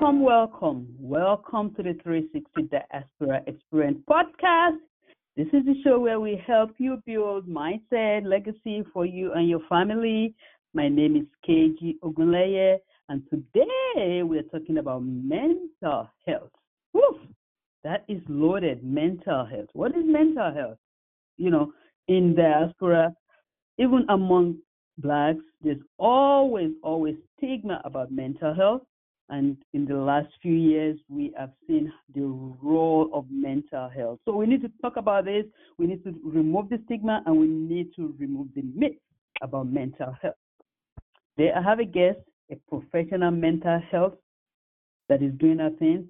Welcome, welcome, welcome to the 360 Diaspora Experience podcast. This is the show where we help you build mindset, legacy for you and your family. My name is Keji Ogunleye, and today we're talking about mental health. Woo! That is loaded, mental health. What is mental health? You know, in diaspora, even among blacks, there's always, always stigma about mental health. And in the last few years, we have seen the role of mental health. So we need to talk about this. We need to remove the stigma and we need to remove the myth about mental health. There I have a guest, a professional mental health that is doing her thing.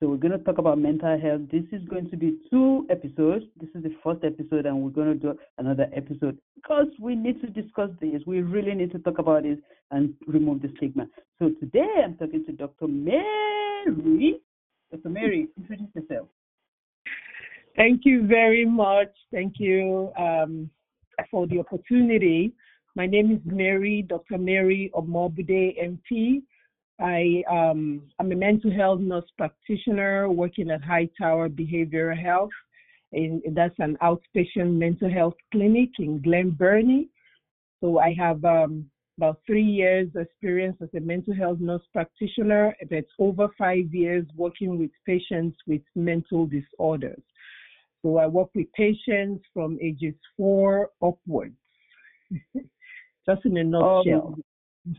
So we're going to talk about mental health. This is going to be two episodes. This is the first episode, and we're going to do another episode because we need to discuss this. We really need to talk about this and remove the stigma. So today I'm talking to Dr. Mary. Dr. Mary, introduce yourself. Thank you very much. Thank you um, for the opportunity. My name is Mary, Dr. Mary Omobude, NP. I um, I'm a mental health nurse practitioner working at Hightower Behavioral Health. And that's an outpatient mental health clinic in Glen Burnie. So I have um, about three years experience as a mental health nurse practitioner. That's over five years working with patients with mental disorders. So I work with patients from ages four upwards. Just in a nutshell. Um,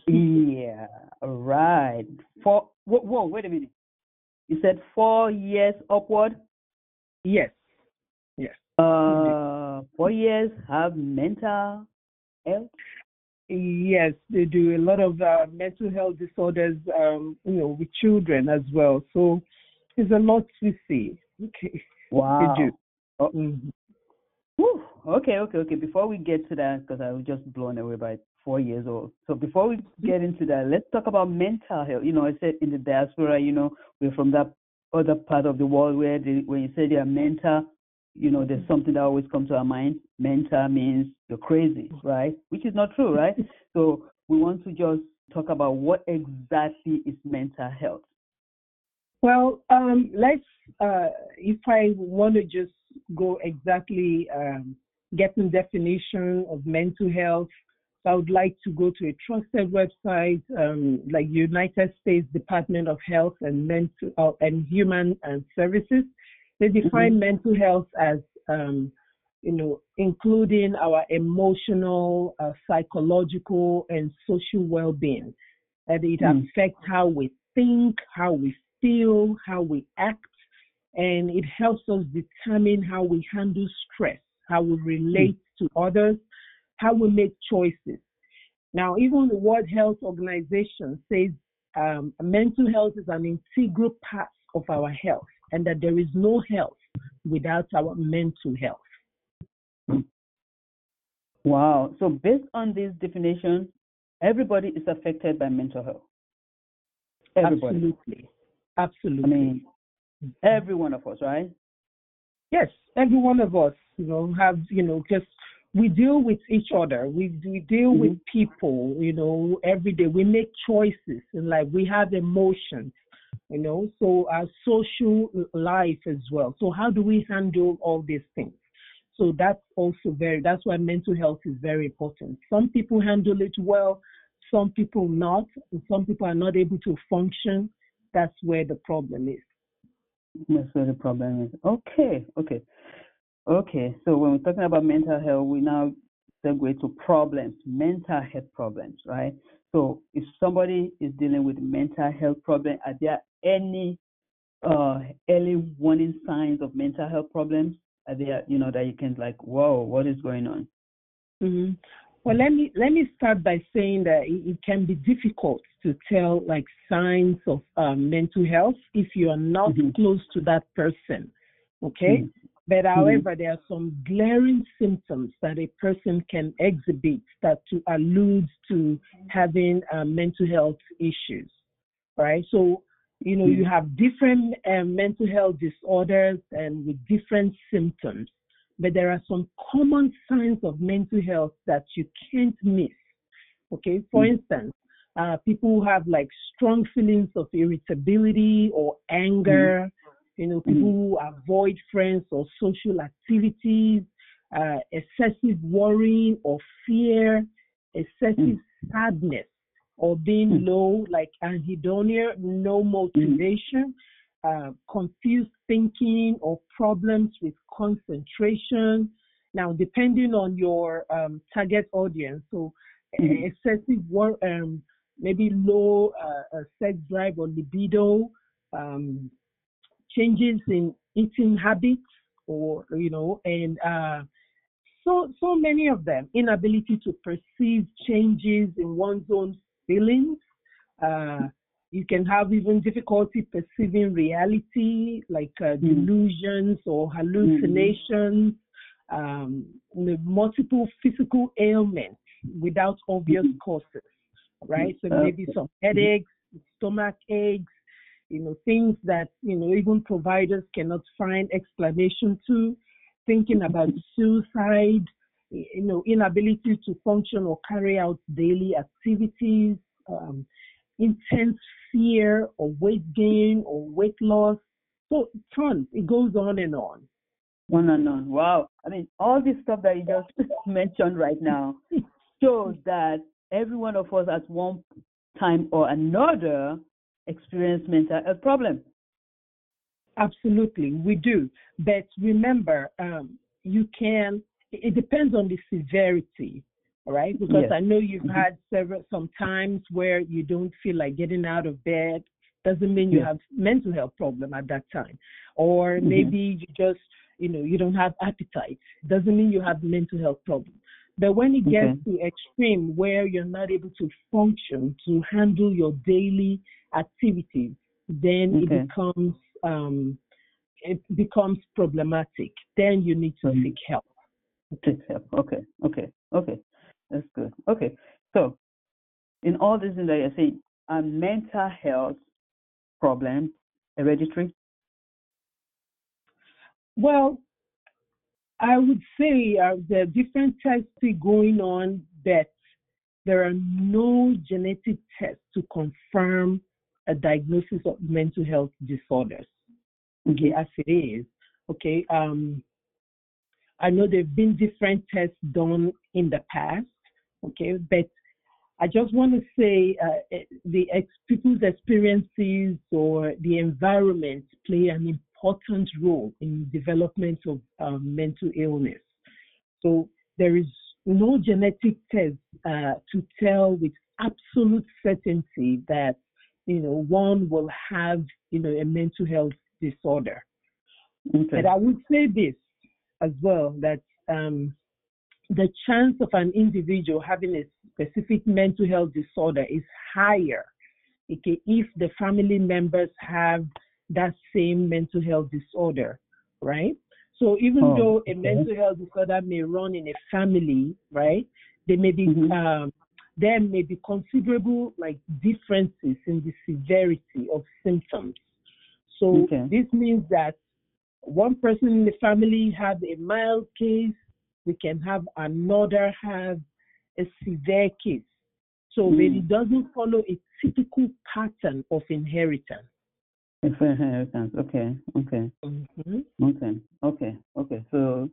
yeah, right. Four. Whoa, whoa, wait a minute. You said four years upward. Yes. Yes. Uh, four years have mental health. Yes, they do a lot of uh, mental health disorders, um, you know, with children as well. So there's a lot to see. Okay. Wow. They do. Oh. Mhm. Okay, okay, okay. Before we get to that, because I was just blown away by four years old. So before we get into that, let's talk about mental health. You know, I said in the diaspora, you know, we're from that other part of the world where the, when you say they are mental, you know, there's something that always comes to our mind. Mental means you're crazy, right? Which is not true, right? so we want to just talk about what exactly is mental health. Well, um, let's, uh, if I want to just go exactly um, getting definition of mental health, I would like to go to a trusted website um, like United States Department of Health and Mental uh, and Human and Services. They define mental health as um, you know, including our emotional, uh, psychological, and social well-being. That it Mm. affects how we think, how we feel, how we act, and it helps us determine how we handle stress, how we relate to others, how we make choices. Now, even the World Health Organization says um, mental health is an integral part of our health, and that there is no health without our mental health. Wow. So based on this definition, everybody is affected by mental health. Everybody. Absolutely. I Absolutely. mean, every one of us, right? yes, every one of us, you know, have, you know, just we deal with each other. We we deal with mm-hmm. people, you know, every day. We make choices and like we have emotions, you know, so our social life as well. So how do we handle all these things? So that's also very that's why mental health is very important. Some people handle it well, some people not, and some people are not able to function. That's where the problem is. That's where the problem is. Okay, okay. Okay, so when we're talking about mental health, we now segue to problems, mental health problems, right? So if somebody is dealing with mental health problem, are there any uh, early warning signs of mental health problems? Are there, you know, that you can like, whoa, what is going on? hmm Well, let me let me start by saying that it, can be difficult to tell like signs of um, mental health if you are not Mhm. close to that person. Okay, Mhm. But however, there are some glaring symptoms that a person can exhibit that to allude to having uh, mental health issues. Right, so you know you have different uh, mental health disorders and with different symptoms but there are some common signs of mental health that you can't miss. Okay, for Mm. instance, uh, people who have like strong feelings of irritability or anger, mm-hmm. You know, people mm-hmm. who avoid friends or social activities, uh, excessive worrying or fear, excessive mm-hmm. sadness or being mm-hmm. low, like anhedonia, no motivation, uh, confused thinking or problems with concentration. Now, depending on your um, target audience, so mm-hmm. excessive work, um, maybe low uh, uh, sex drive or libido, um, changes in eating habits, or you know, and uh, so so many of them inability to perceive changes in one's own feelings. Uh, you can have even difficulty perceiving reality, like uh, mm. delusions or hallucinations, mm. um, multiple physical ailments without obvious mm. causes, right? So maybe some headaches, stomach aches, you know, things that, you know, even providers cannot find explanation to, thinking about suicide, you know, inability to function or carry out daily activities, um, intense fear or weight gain or weight loss. So tons. It goes on and on. On and on. Wow. I mean, all this stuff that you just mentioned right now shows that every one of us at one time or another experience mental health problem. Absolutely, we do. But remember, um, you can, it depends on the severity right? Because yes. I know you've mm-hmm. had several some times where you don't feel like getting out of bed. Doesn't mean you yes. have mental health problem at that time, or mm-hmm. maybe you just you know you don't have appetite. Doesn't mean you have mental health problem. But when it gets okay. to extreme where you're not able to function to handle your daily activities, then okay. it becomes um, it becomes problematic. Then you need to mm-hmm. seek help. Seek help. Okay. Okay. Okay. That's good. Okay. So, in all this that you're saying, are mental health problems hereditary? Well, I would say uh, there are different tests going on that there are no genetic tests to confirm a diagnosis of mental health disorders. Okay, as it is. Okay, um, I know there have been different tests done in the past, Okay, but I just want to say uh, eh, the ex- people's experiences or the environment play an important role in development of um, mental illness. So there is no genetic test uh, to tell with absolute certainty that you know one will have you know a mental health disorder. Okay. But I would say this as well that um, the chance of an individual having a specific mental health disorder is higher okay, if the family members have that same mental health disorder, right? So even oh, though a okay. mental health disorder may run in a family, right, there may be mm-hmm. um, there may be considerable like differences in the severity of symptoms. So okay. this means that one person in the family had a mild case, we can have another have a severe case. So mm. it doesn't follow a typical pattern of inheritance. Inheritance, okay, okay, mm-hmm. okay, okay, okay. So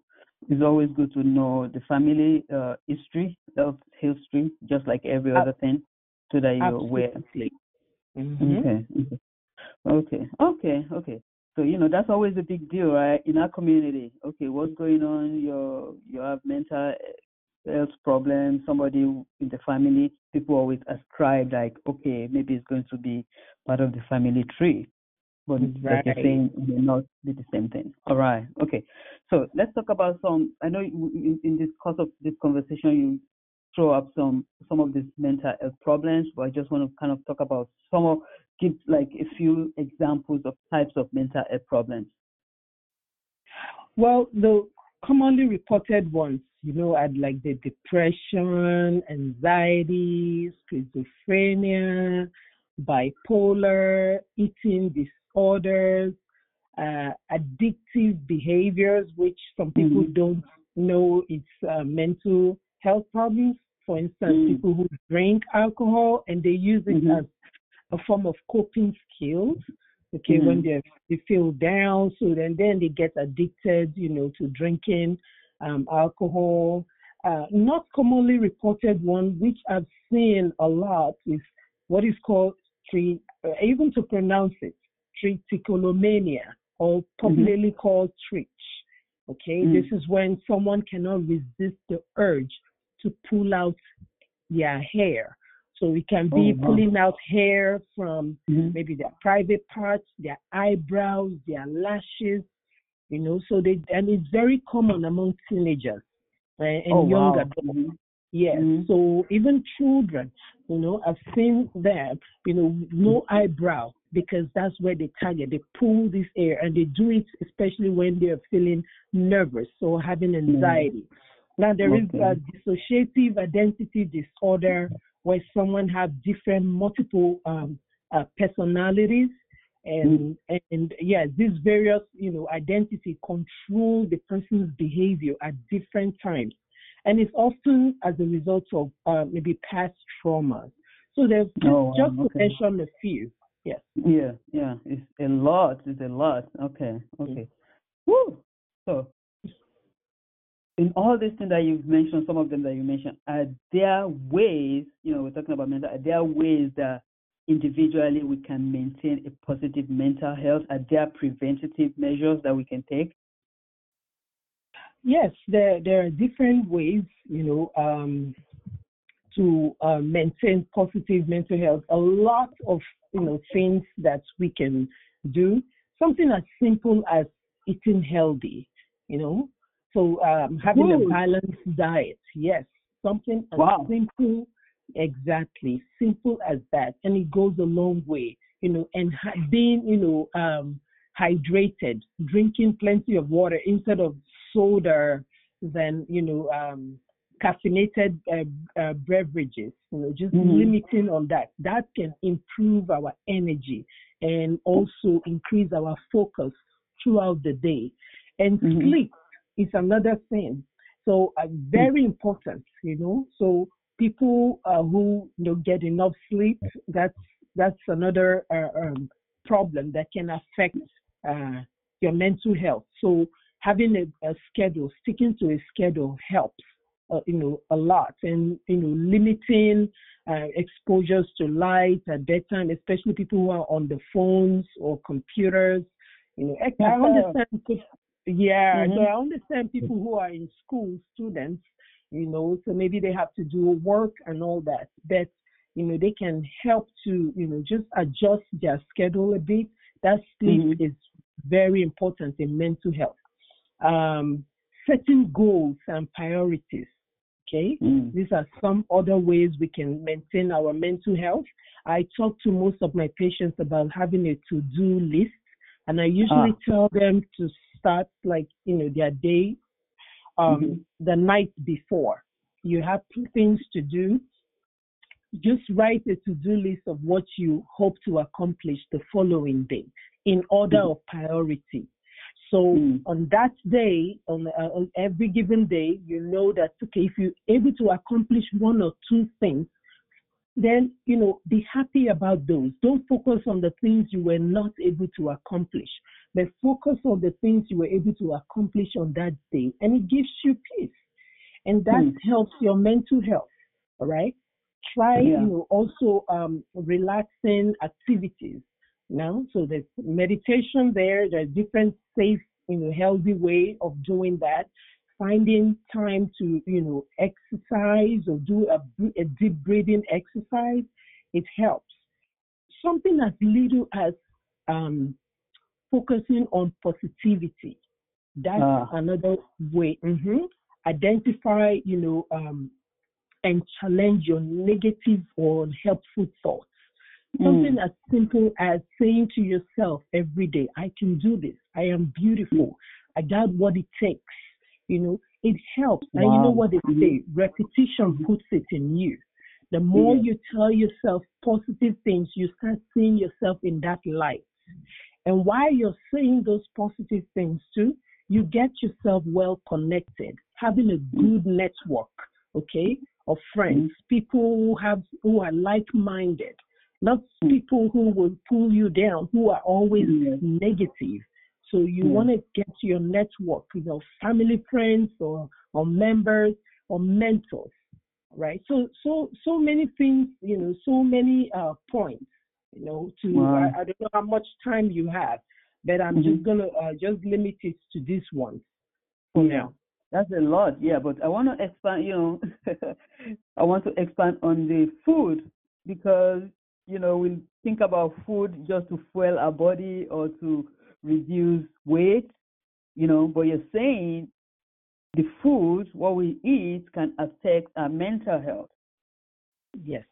it's always good to know the family uh, history, health history, just like every other thing, so that you're aware. Mm-hmm. Okay, okay, okay, okay, okay. So you know that's always a big deal, right? In our community, okay, what's going on? You you have mental health problems. Somebody in the family, people always ascribe like, okay, maybe it's going to be part of the family tree, but right. you're saying, it not be the same thing. All right, okay. So let's talk about some. I know in, in this course of this conversation, you throw up some some of these mental health problems, but I just want to kind of talk about some of give like a few examples of types of mental health problems? Well, the commonly reported ones, you know, are like the depression, anxiety, schizophrenia, bipolar, eating disorders, uh, addictive behaviors, which some people mm-hmm. don't know it's uh, mental health problems. For instance, Mm. people who drink alcohol and they use it Mhm. as a form of coping skills. Okay, when Mhm. they they feel down, so then then they get addicted, you know, to drinking um, alcohol. Uh, not commonly reported one, which I've seen a lot, is what is called tri- uh, even to pronounce it, trichotillomania, or popularly called trich. Okay, Mm. this is when someone cannot resist the urge to pull out their hair. So it can be Oh, wow. pulling out hair from Mhm. maybe their private parts, their eyebrows, their lashes, you know. So they and it's very common among teenagers and Oh, young wow. adults. Mhm. Yes. Mhm. So even children, you know, I've seen them, you know, no eyebrow because that's where they target. They pull this air and they do it especially when they're feeling nervous or having anxiety. Now there is Okay. a dissociative identity disorder where someone have different multiple um, uh, personalities and and yeah these various you know identity control the person's behavior at different times. And it's often as a result of uh, maybe past traumas. So there's just, Oh, just to mention a few yes Yeah, yeah, it's a lot. It's a lot. Okay, okay. Woo. So, in all these things that you've mentioned, some of them that you mentioned, are there ways? You know, we're talking about mental. Are there ways that individually we can maintain a positive mental health? Are there preventative measures that we can take? Yes, there there are different ways, you know, um, to uh, maintain positive mental health. A lot of you know things that we can do. Something as simple as eating healthy, you know. So um, having Good. a balanced diet. Yes, something as Wow. simple, exactly simple as that, and it goes a long way, you know. And being, you know, um, hydrated, drinking plenty of water instead of soda, then you know um, caffeinated uh, uh, beverages. You know, just Mhm. limiting on that. That can improve our energy and also increase our focus throughout the day. And Mhm. sleep is another thing. So uh, very important. You know, so people uh, who you know get enough sleep, that's that's another uh, um, problem that can affect uh, your mental health. So having a, a schedule, sticking to a schedule helps, uh, you know, a lot. And you know, limiting uh, exposures to light at bedtime, especially people who are on the phones or computers. You know, I I Yes, sir. understand. Yeah, so Mhm. I understand people who are in school, students. You know, so maybe they have to do work and all that, but you know, they can help to, you know, just adjust their schedule a bit. That sleep Mhm. is very important in mental health. Um, setting goals and priorities. Okay, Mm. these are some other ways we can maintain our mental health. I talk to most of my patients about having a to-do list, and I usually Ah. tell them to start like you know their day um, Mhm. the night before. You have two things to do. Just write a to-do list of what you hope to accomplish the following day in order Mhm. of priority. So Mm. on that day, on, uh, on every given day, you know that okay, if you're able to accomplish one or two things, then you know be happy about those. Don't focus on the things you were not able to accomplish, but focus on the things you were able to accomplish on that day, and it gives you peace, and that Mm. helps your mental health. All right. Try Yeah. you know also um, relaxing activities now. So there's meditation there. There's different safe, you know, healthy way of doing that. Finding time to, you know, exercise or do a, a deep breathing exercise, it helps. Something as little as um, focusing on positivity. That's Ah. another way. hmm Identify, you know, um, and challenge your negative or unhelpful thoughts. Something Mm. as simple as saying to yourself every day, I can do this. I am beautiful. I got what it takes. You know, it helps. And you know what they say, repetition Mhm. puts it in you. The more Yeah. you tell yourself positive things, you start seeing yourself in that light. And while you're saying those positive things too, you get yourself well connected, having a good network, okay, of friends, mm-hmm. people who have who are like-minded, not mm-hmm. people who will pull you down, who are always mm-hmm. negative. So you want to get your network, you know, family, friends, or or members, or mentors, right? So so so many things, you know, so many uh, points, you know. To wow. I, I, don't know how much time you have, but I'm just gonna uh, just limit it to this one for now. That's a lot, yeah. But I want to expand. You know, I want to expand on the food because you know we'll think about food just to fuel our body or to reduce weight. You know, but you're saying the food, what we eat, can affect our mental health. Yes.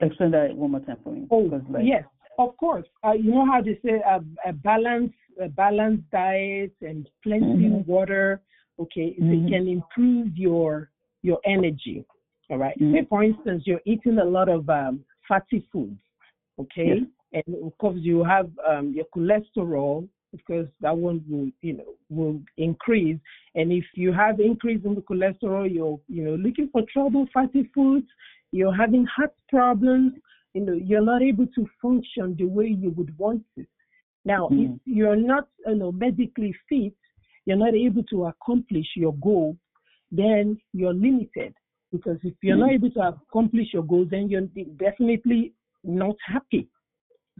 Explain that one more time for me. Oh, like, yes. Of course, uh, you know how they say a, a balanced a balanced diet and plenty mm-hmm. water. Okay, mm-hmm. it can improve your your energy. All right. mm-hmm. Say for instance, you're eating a lot of um, fatty foods. Okay, yes. and of course you have um, your cholesterol because that one will you know will increase. And if you have increase in the cholesterol, you're you know looking for trouble fatty foods. You're having heart problems you know, you're not able to function the way you would want to. Now, mm. if you're not, you know, medically fit, you're not able to accomplish your goal, then you're limited. Because if you're not able to accomplish your goals, then you're definitely not happy.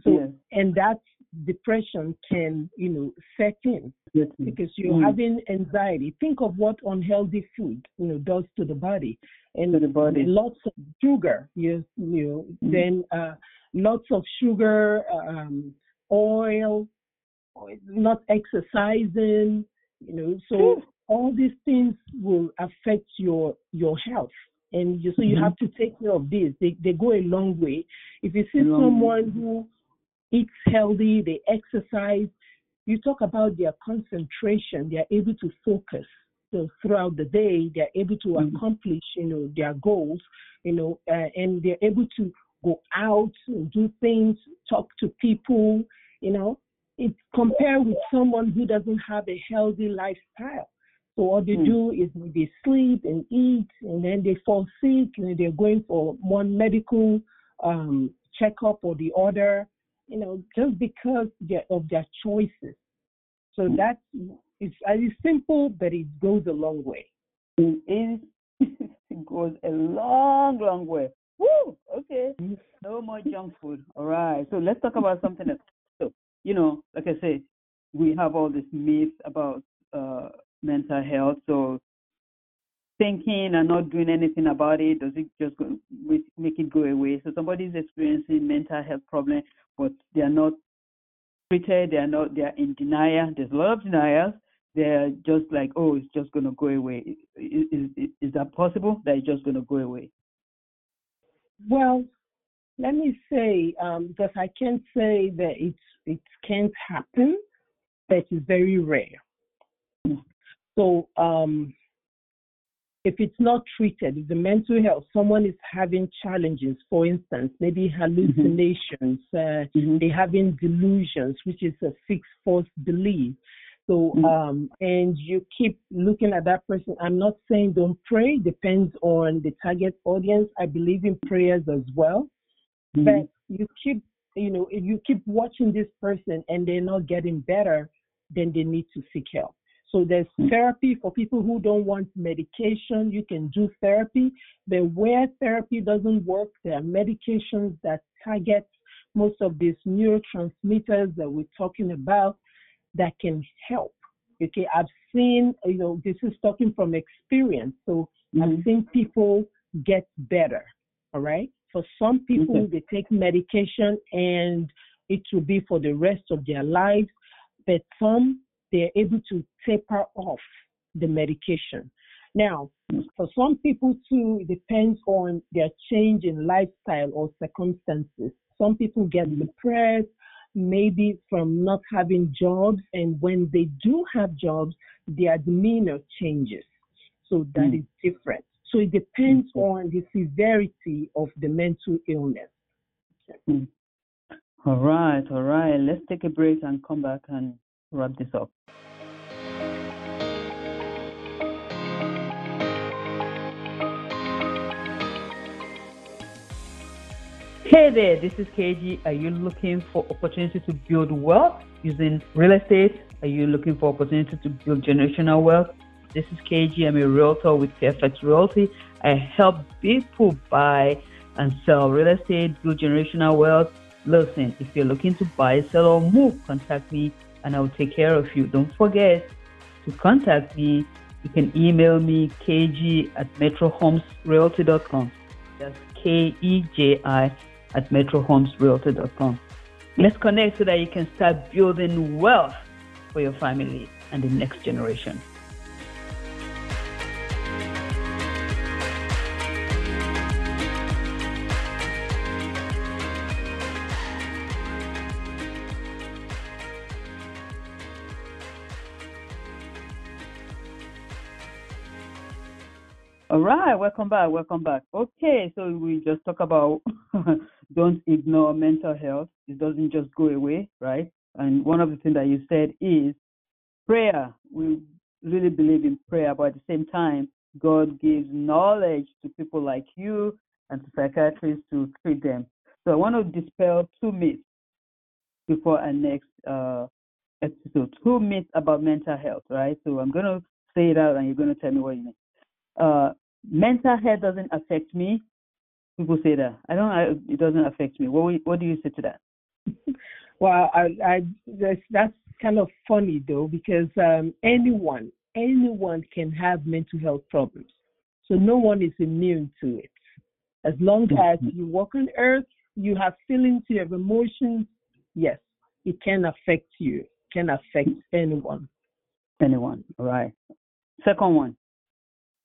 So, yes. and that depression can, you know, set in yes. because you're mm. having anxiety. Think of what unhealthy food, you know, does to the body, and to the body. lots of sugar. You, you know, mm. then uh, lots of sugar, um, oil, not exercising, you know. So all these things will affect your your health and you, so you mm-hmm. have to take care of this. They they go a long way. If you see someone who eats healthy, they exercise. You talk about their concentration, they're able to focus. So throughout the day, they're able to mm-hmm. accomplish, you know, their goals, you know, uh, and they're able to go out and do things, talk to people, you know. It compared with someone who doesn't have a healthy lifestyle. So what they mm. do is they sleep and eat, and then they fall sick, and they're going for one medical um, checkup or the other, you know, just because of their choices. So mm. that's it's, it's simple, but it goes a long way. It is. it goes a long, long way. Woo! Okay. Mm. No more junk food. All right. So let's talk about something else. So, you know, like I said, we have all this myth about uh, mental health. So thinking and not doing anything about it, does it just go, make it go away? So somebody's experiencing mental health problem, but they are not treated. They are not. They are in denial. There's a lot of denials. They're just like, oh, it's just gonna go away. Is, is, is that possible? That it's just gonna go away? Well, let me say um, because I can't say that it it can't happen, but it's very rare. So um, if it's not treated, if the mental health, someone is having challenges, for instance, maybe hallucinations, mm-hmm. uh, mm-hmm. they're having delusions, which is a fixed false belief. So, mm-hmm. um, and you keep looking at that person. I'm not saying don't pray, depends on the target audience. I believe in prayers as well. Mm-hmm. But you keep, you know, if you keep watching this person and they're not getting better, then they need to seek help. So there's hmm. therapy for people who don't want medication. You can do therapy. But where therapy doesn't work, there are medications that target most of these neurotransmitters that we're talking about that can help. Okay, I've seen, you know, this is talking from experience. So mm-hmm. I've seen people get better. All right. For some people, okay. they take medication and it will be for the rest of their lives. But some they're able to taper off the medication. Now, for some people too, it depends on their change in lifestyle or circumstances. Some people get depressed, maybe from not having jobs, and when they do have jobs, their demeanor changes. So that mm. is different. So it depends mm. on the severity of the mental illness. Mm. All right, all right. Let's take a break and come back and rub this up. Hey there, this is Keji. Are you looking for opportunity to build wealth using real estate? Are you looking for opportunity to build generational wealth? This is Keji. I'm a realtor with Fairfax Realty. I help people buy and sell real estate, build generational wealth. Listen, if you're looking to buy, sell, or move, contact me and I will take care of you. Don't forget to contact me. You can email me keji at metrohomesrealty.com. That's K E J I at metrohomesrealty.com. Let's connect so that you can start building wealth for your family and the next generation. All right, welcome back, welcome back. Okay, so we just talk about don't ignore mental health. It doesn't just go away, right? And one of the things that you said is prayer. We really believe in prayer, but at the same time, God gives knowledge to people like you and to psychiatrists to treat them. So I want to dispel two myths before our next uh, episode. Two myths about mental health, right? So I'm going to say it out and you're going to tell me what you mean uh, mental health doesn't affect me. People say that. I don't. I, it doesn't affect me. What What do you say to that? well, I, I that's, that's kind of funny though because um, anyone anyone can have mental health problems. So no one is immune to it. As long mm-hmm. as you walk on earth, you have feelings, you have emotions. Yes, it can affect you. Can affect anyone. Anyone. All right. Second one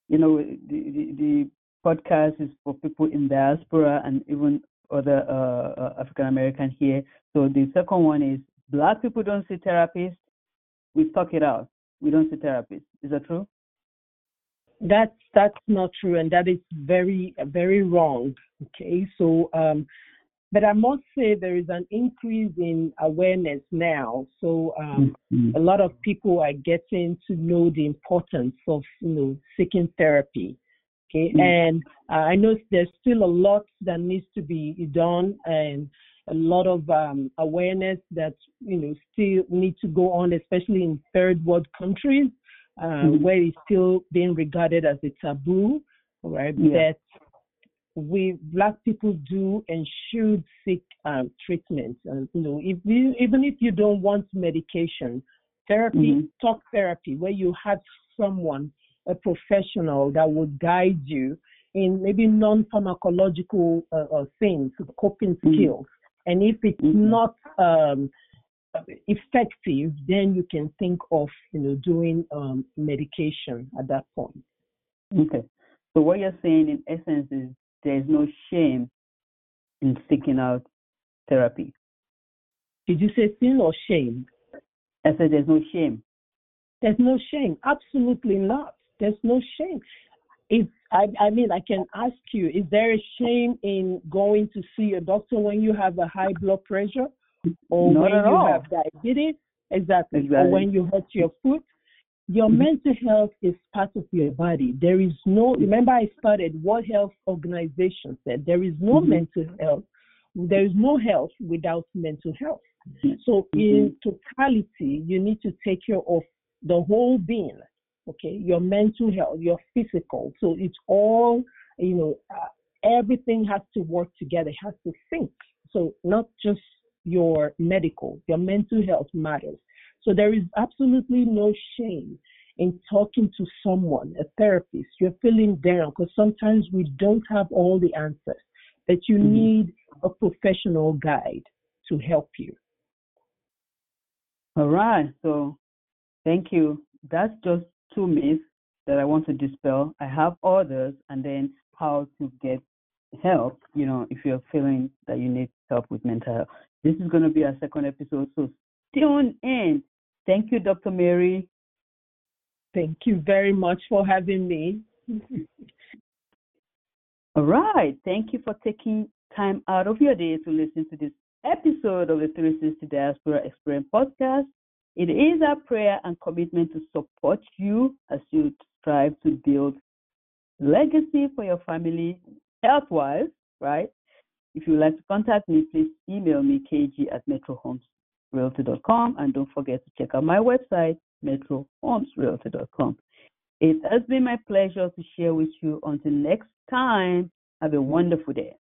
you know, the, the, the podcast is for people in diaspora and even other uh, uh, African American here. So the second one is black people don't see therapists. We talk it out. We don't see therapists. Is that true? That's that's not true, and that is very very wrong. Okay, so um, but I must say there is an increase in awareness now. So um, mm-hmm. a lot of people are getting to know the importance of you know seeking therapy. Okay, mm-hmm. and uh, I know there's still a lot that needs to be done and a lot of um, awareness that you know still need to go on, especially in third world countries uh, mm-hmm. where it's still being regarded as a taboo. Right, yeah. that we black people do and should seek um, treatment. And you know, if you, even if you don't want medication, therapy, mm-hmm. talk therapy, where you have someone, a professional that would guide you in maybe non-pharmacological uh, uh, things, coping mm-hmm. skills. And if it's mm-hmm. not um, effective, then you can think of you know doing um, medication at that point. Okay. So what you're saying in essence is there is no shame in seeking out therapy. Did you say sin or shame? I said there's no shame. There's no shame. Absolutely not. There's no shame. If I, I mean, I can ask you: Is there a shame in going to see a doctor when you have a high blood pressure, or not when you all. have diabetes? Exactly. exactly. Or when you hurt your foot? Your mm-hmm. mental health is part of your body. There is no, remember I started World Health Organization said there is no mm-hmm. mental health. There is no health without mental health. Mm-hmm. So in totality, you need to take care of the whole being. Okay, your mental health, your physical. So it's all, you know, uh, everything has to work together. It has to sync. So not just your medical, your mental health matters. So there is absolutely no shame in talking to someone, a therapist. You're feeling down because sometimes we don't have all the answers, that you mm-hmm. need a professional guide to help you. All right. So thank you. That's just two myths that I want to dispel. I have others, and then how to get help, you know, if you're feeling that you need help with mental health. This is going to be our second episode, so tune in Thank you, Dr. Mary. Thank you very much for having me. All right. Thank you for taking time out of your day to listen to this episode of the 360 Diaspora Experience podcast. It is our prayer and commitment to support you as you strive to build legacy for your family health wise, right? If you would like to contact me, please email me keji at metrohomesrealty.com and don't forget to check out my website, metrohomesrealty.com. It has been my pleasure to share with you. Until next time, have a wonderful day.